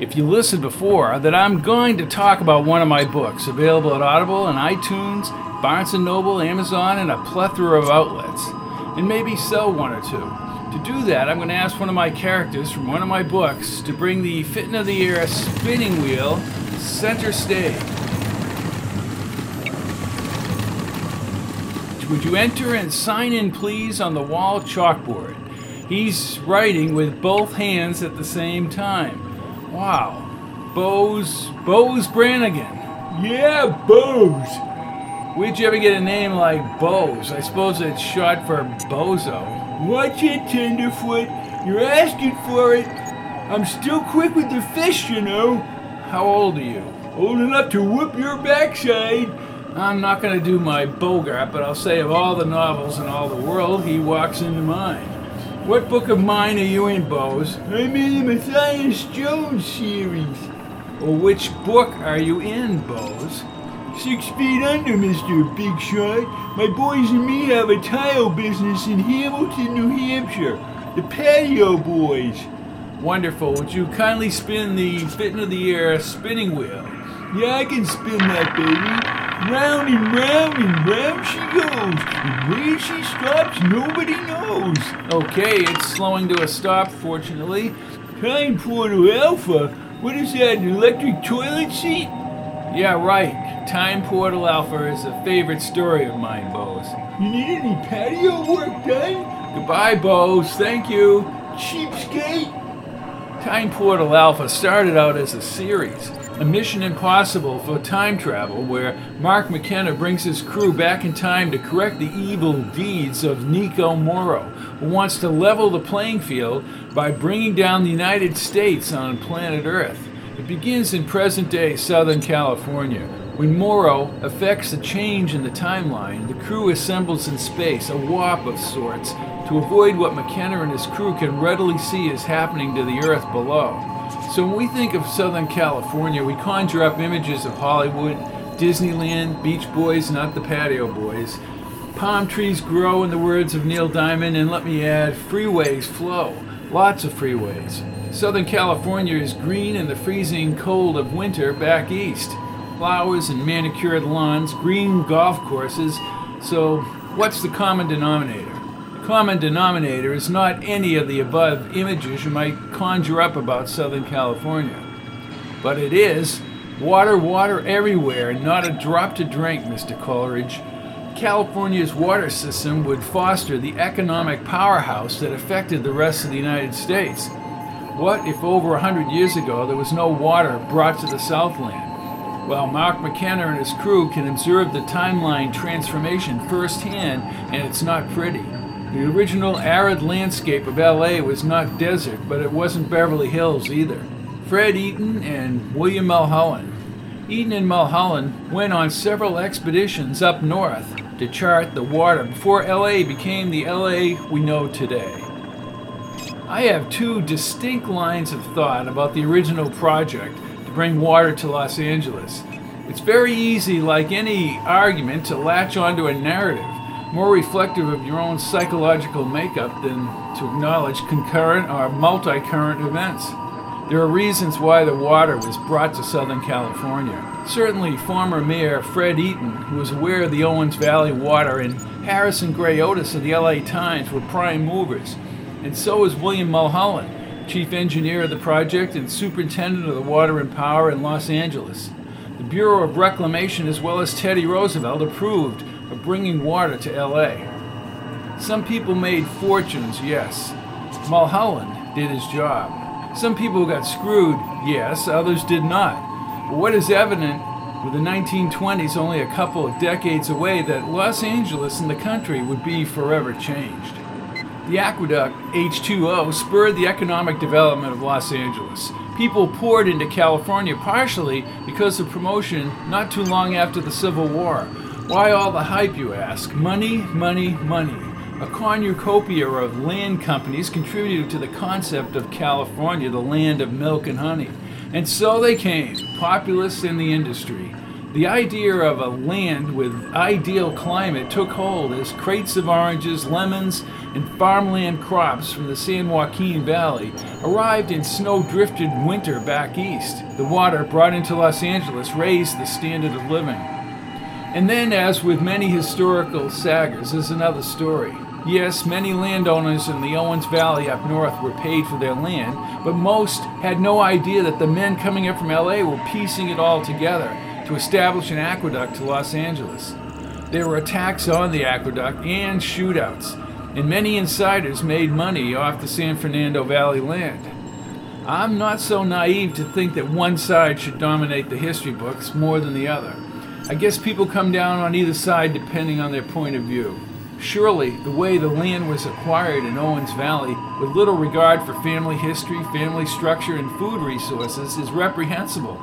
if you listened before, that I'm going to talk about one of my books, available at Audible and iTunes, Barnes & Noble, Amazon, and a plethora of outlets, and maybe sell one or two. To do that, I'm going to ask one of my characters from one of my books to bring the Fitton of the Year spinning wheel center stage. Would you enter and sign in, please, on the wall chalkboard? He's writing with both hands at the same time. Wow. Bose, Bose Brannigan. Yeah, Bose. Where'd you ever get a name like Bose? I suppose it's short for Bozo. Watch it, Tenderfoot. You're asking for it. I'm still quick with the fish, you know. How old are you? Old enough to whoop your backside. I'm not going to do my Bogart, but I'll say of all the novels in all the world, he walks into mine. What book of mine are you in, Bose? I'm in the Matthias Jones series. Well, which book are you in, Bose? Six feet under, Mr. Big Shot. My boys and me have a tile business in Hamilton, New Hampshire. The Patio Boys. Wonderful. Would you kindly spin the Fitton of the Air spinning wheel? Yeah, I can spin that, baby. Round and round and round she goes. And where she stops, nobody knows. Okay, it's slowing to a stop, fortunately. Time Portal Alpha? What is that, an electric toilet seat? Yeah, right. Time Portal Alpha is a favorite story of mine, Bose. You need any patio work done? Goodbye, Bose. Thank you. Cheapskate. Time Portal Alpha started out as a series a mission impossible for time travel where Mark McKenna brings his crew back in time to correct the evil deeds of Nico Moro, who wants to level the playing field by bringing down the United States on planet Earth. It begins in present day Southern California. When Moro affects a change in the timeline, the crew assembles in space, a warp of sorts, to avoid what McKenna and his crew can readily see is happening to the Earth below. So when we think of Southern California, we conjure up images of Hollywood, Disneyland, Beach Boys, not the Patio Boys. Palm trees grow, in the words of Neil Diamond, and let me add, freeways flow. Lots of freeways. Southern California is green in the freezing cold of winter back east. Flowers and manicured lawns, green golf courses. So, what's the common denominator? The common denominator is not any of the above images you might conjure up about Southern California. But it is water, water everywhere, and not a drop to drink, Mr. Coleridge. California's water system would foster the economic powerhouse that affected the rest of the United States. What if over a hundred years ago there was no water brought to the Southland? Well, Mark McKenna and his crew can observe the timeline transformation firsthand, and it's not pretty. The original arid landscape of LA was not desert, but it wasn't Beverly Hills either. Fred Eaton and William Mulholland. Eaton and Mulholland went on several expeditions up north to chart the water before LA became the LA we know today. I have two distinct lines of thought about the original project to bring water to Los Angeles. It's very easy, like any argument, to latch onto a narrative more reflective of your own psychological makeup than to acknowledge concurrent or multi current events. There are reasons why the water was brought to Southern California. Certainly, former Mayor Fred Eaton, who was aware of the Owens Valley water, and Harrison Gray Otis of the LA Times were prime movers. And so was William Mulholland, chief engineer of the project and superintendent of the water and power in Los Angeles. The Bureau of Reclamation, as well as Teddy Roosevelt, approved of bringing water to LA. Some people made fortunes, yes. Mulholland did his job. Some people got screwed, yes, others did not. But what is evident with the 1920s only a couple of decades away that Los Angeles and the country would be forever changed. The aqueduct H2O spurred the economic development of Los Angeles, People poured into California partially because of promotion not too long after the Civil War. Why all the hype, you ask? Money, money, money. A cornucopia of land companies contributed to the concept of California, the land of milk and honey. And so they came, populists in the industry. The idea of a land with ideal climate took hold as crates of oranges, lemons, and farmland crops from the San Joaquin Valley arrived in snow drifted winter back east. The water brought into Los Angeles raised the standard of living. And then, as with many historical sagas, is another story. Yes, many landowners in the Owens Valley up north were paid for their land, but most had no idea that the men coming up from LA were piecing it all together to establish an aqueduct to Los Angeles. There were attacks on the aqueduct and shootouts, and many insiders made money off the San Fernando Valley land. I'm not so naive to think that one side should dominate the history books more than the other. I guess people come down on either side depending on their point of view. Surely, the way the land was acquired in Owens Valley, with little regard for family history, family structure, and food resources, is reprehensible.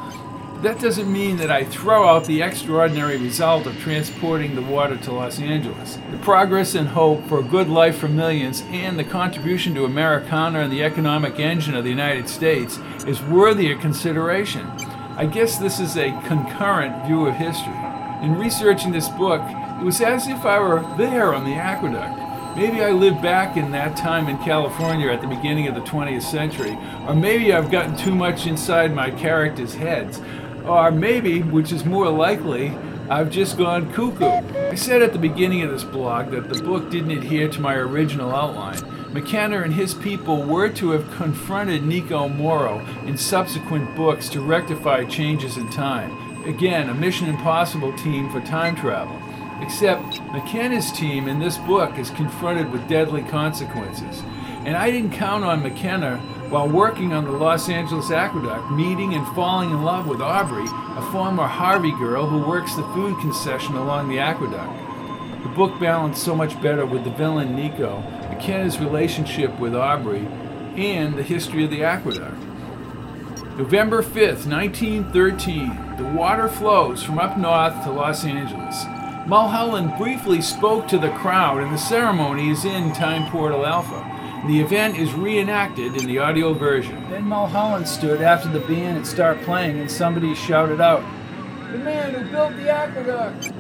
That doesn't mean that I throw out the extraordinary result of transporting the water to Los Angeles. The progress and hope for a good life for millions and the contribution to Americana and the economic engine of the United States is worthy of consideration. I guess this is a concurrent view of history. In researching this book, it was as if I were there on the aqueduct. Maybe I lived back in that time in California at the beginning of the 20th century, or maybe I've gotten too much inside my characters' heads, or maybe, which is more likely, I've just gone cuckoo. I said at the beginning of this blog that the book didn't adhere to my original outline. McKenna and his people were to have confronted Nico Moro in subsequent books to rectify changes in time. Again, a Mission Impossible team for time travel. Except McKenna's team in this book is confronted with deadly consequences. And I didn't count on McKenna while working on the Los Angeles Aqueduct, meeting and falling in love with Aubrey, a former Harvey girl who works the food concession along the aqueduct. The book balanced so much better with the villain Nico, McKenna's relationship with Aubrey, and the history of the aqueduct. November 5th, 1913, the water flows from up north to Los Angeles. Mulholland briefly spoke to the crowd, and the ceremony is in Time Portal Alpha. The event is reenacted in the audio version. Then Mulholland stood after the band had started playing, and somebody shouted out, The man who built the aqueduct!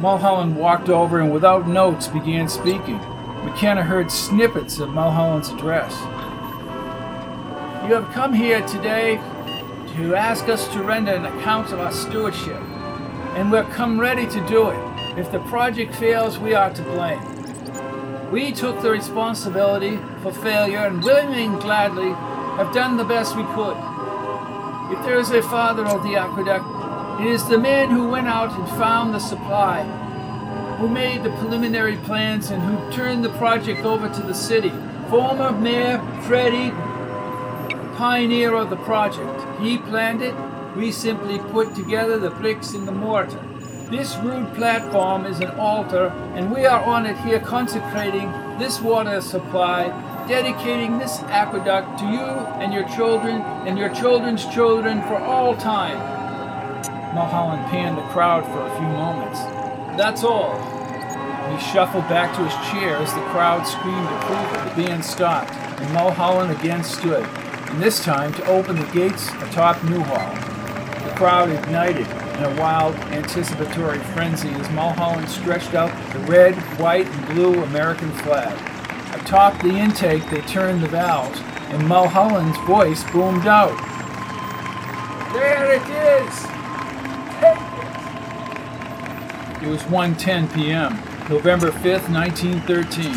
Mulholland walked over and without notes began speaking. McKenna heard snippets of Mulholland's address. You have come here today to ask us to render an account of our stewardship, and we're come ready to do it. If the project fails, we are to blame. We took the responsibility for failure and willingly and gladly have done the best we could. If there is a father of the aqueduct, it is the man who went out and found the supply, who made the preliminary plans, and who turned the project over to the city. Former Mayor Freddie, pioneer of the project. He planned it, we simply put together the bricks and the mortar. This rude platform is an altar, and we are on it here consecrating this water supply, dedicating this aqueduct to you and your children and your children's children for all time. Mulholland panned the crowd for a few moments. That's all. He shuffled back to his chair as the crowd screamed approval. The band stopped, and Mulholland again stood, and this time to open the gates atop Newhall. The crowd ignited in a wild, anticipatory frenzy as Mulholland stretched out the red, white, and blue American flag. Atop the intake, they turned the valves, and Mulholland's voice boomed out. There it is! It! It was 1:10 p.m., November 5th, 1913.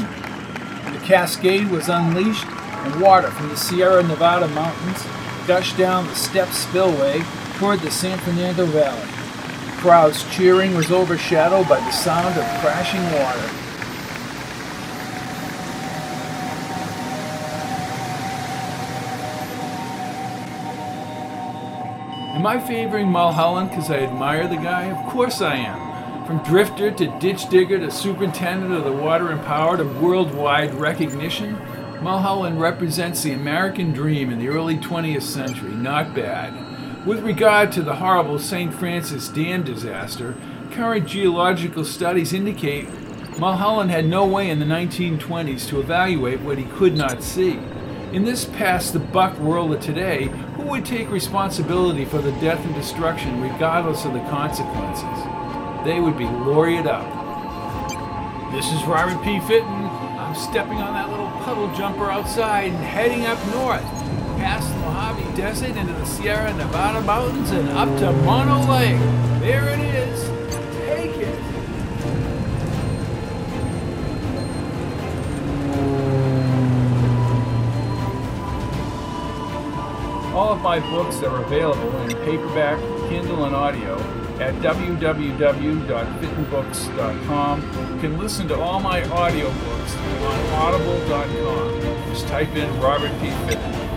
The cascade was unleashed, and water from the Sierra Nevada mountains gushed down the step spillway toward the San Fernando Valley. The crowd's cheering was overshadowed by the sound of crashing water. Am I favoring Mulholland because I admire the guy? Of course I am. From drifter to ditch digger to superintendent of the water and power to worldwide recognition, Mulholland represents the American dream in the early 20th century. Not bad. With regard to the horrible St. Francis Dam disaster, current geological studies indicate Mulholland had no way in the 1920s to evaluate what he could not see. In this past the buck world of today, who would take responsibility for the death and destruction regardless of the consequences? They would be laureate up. This is Robert P. Fitton. I'm stepping on that little puddle jumper outside and heading up north, past Desert into the Sierra Nevada mountains and up to Mono Lake. There it is. Take it. All of my books are available in paperback, Kindle, and audio at www.fittonbooks.com. You can listen to all my audiobooks on audible.com. Just type in Robert P. Fitton.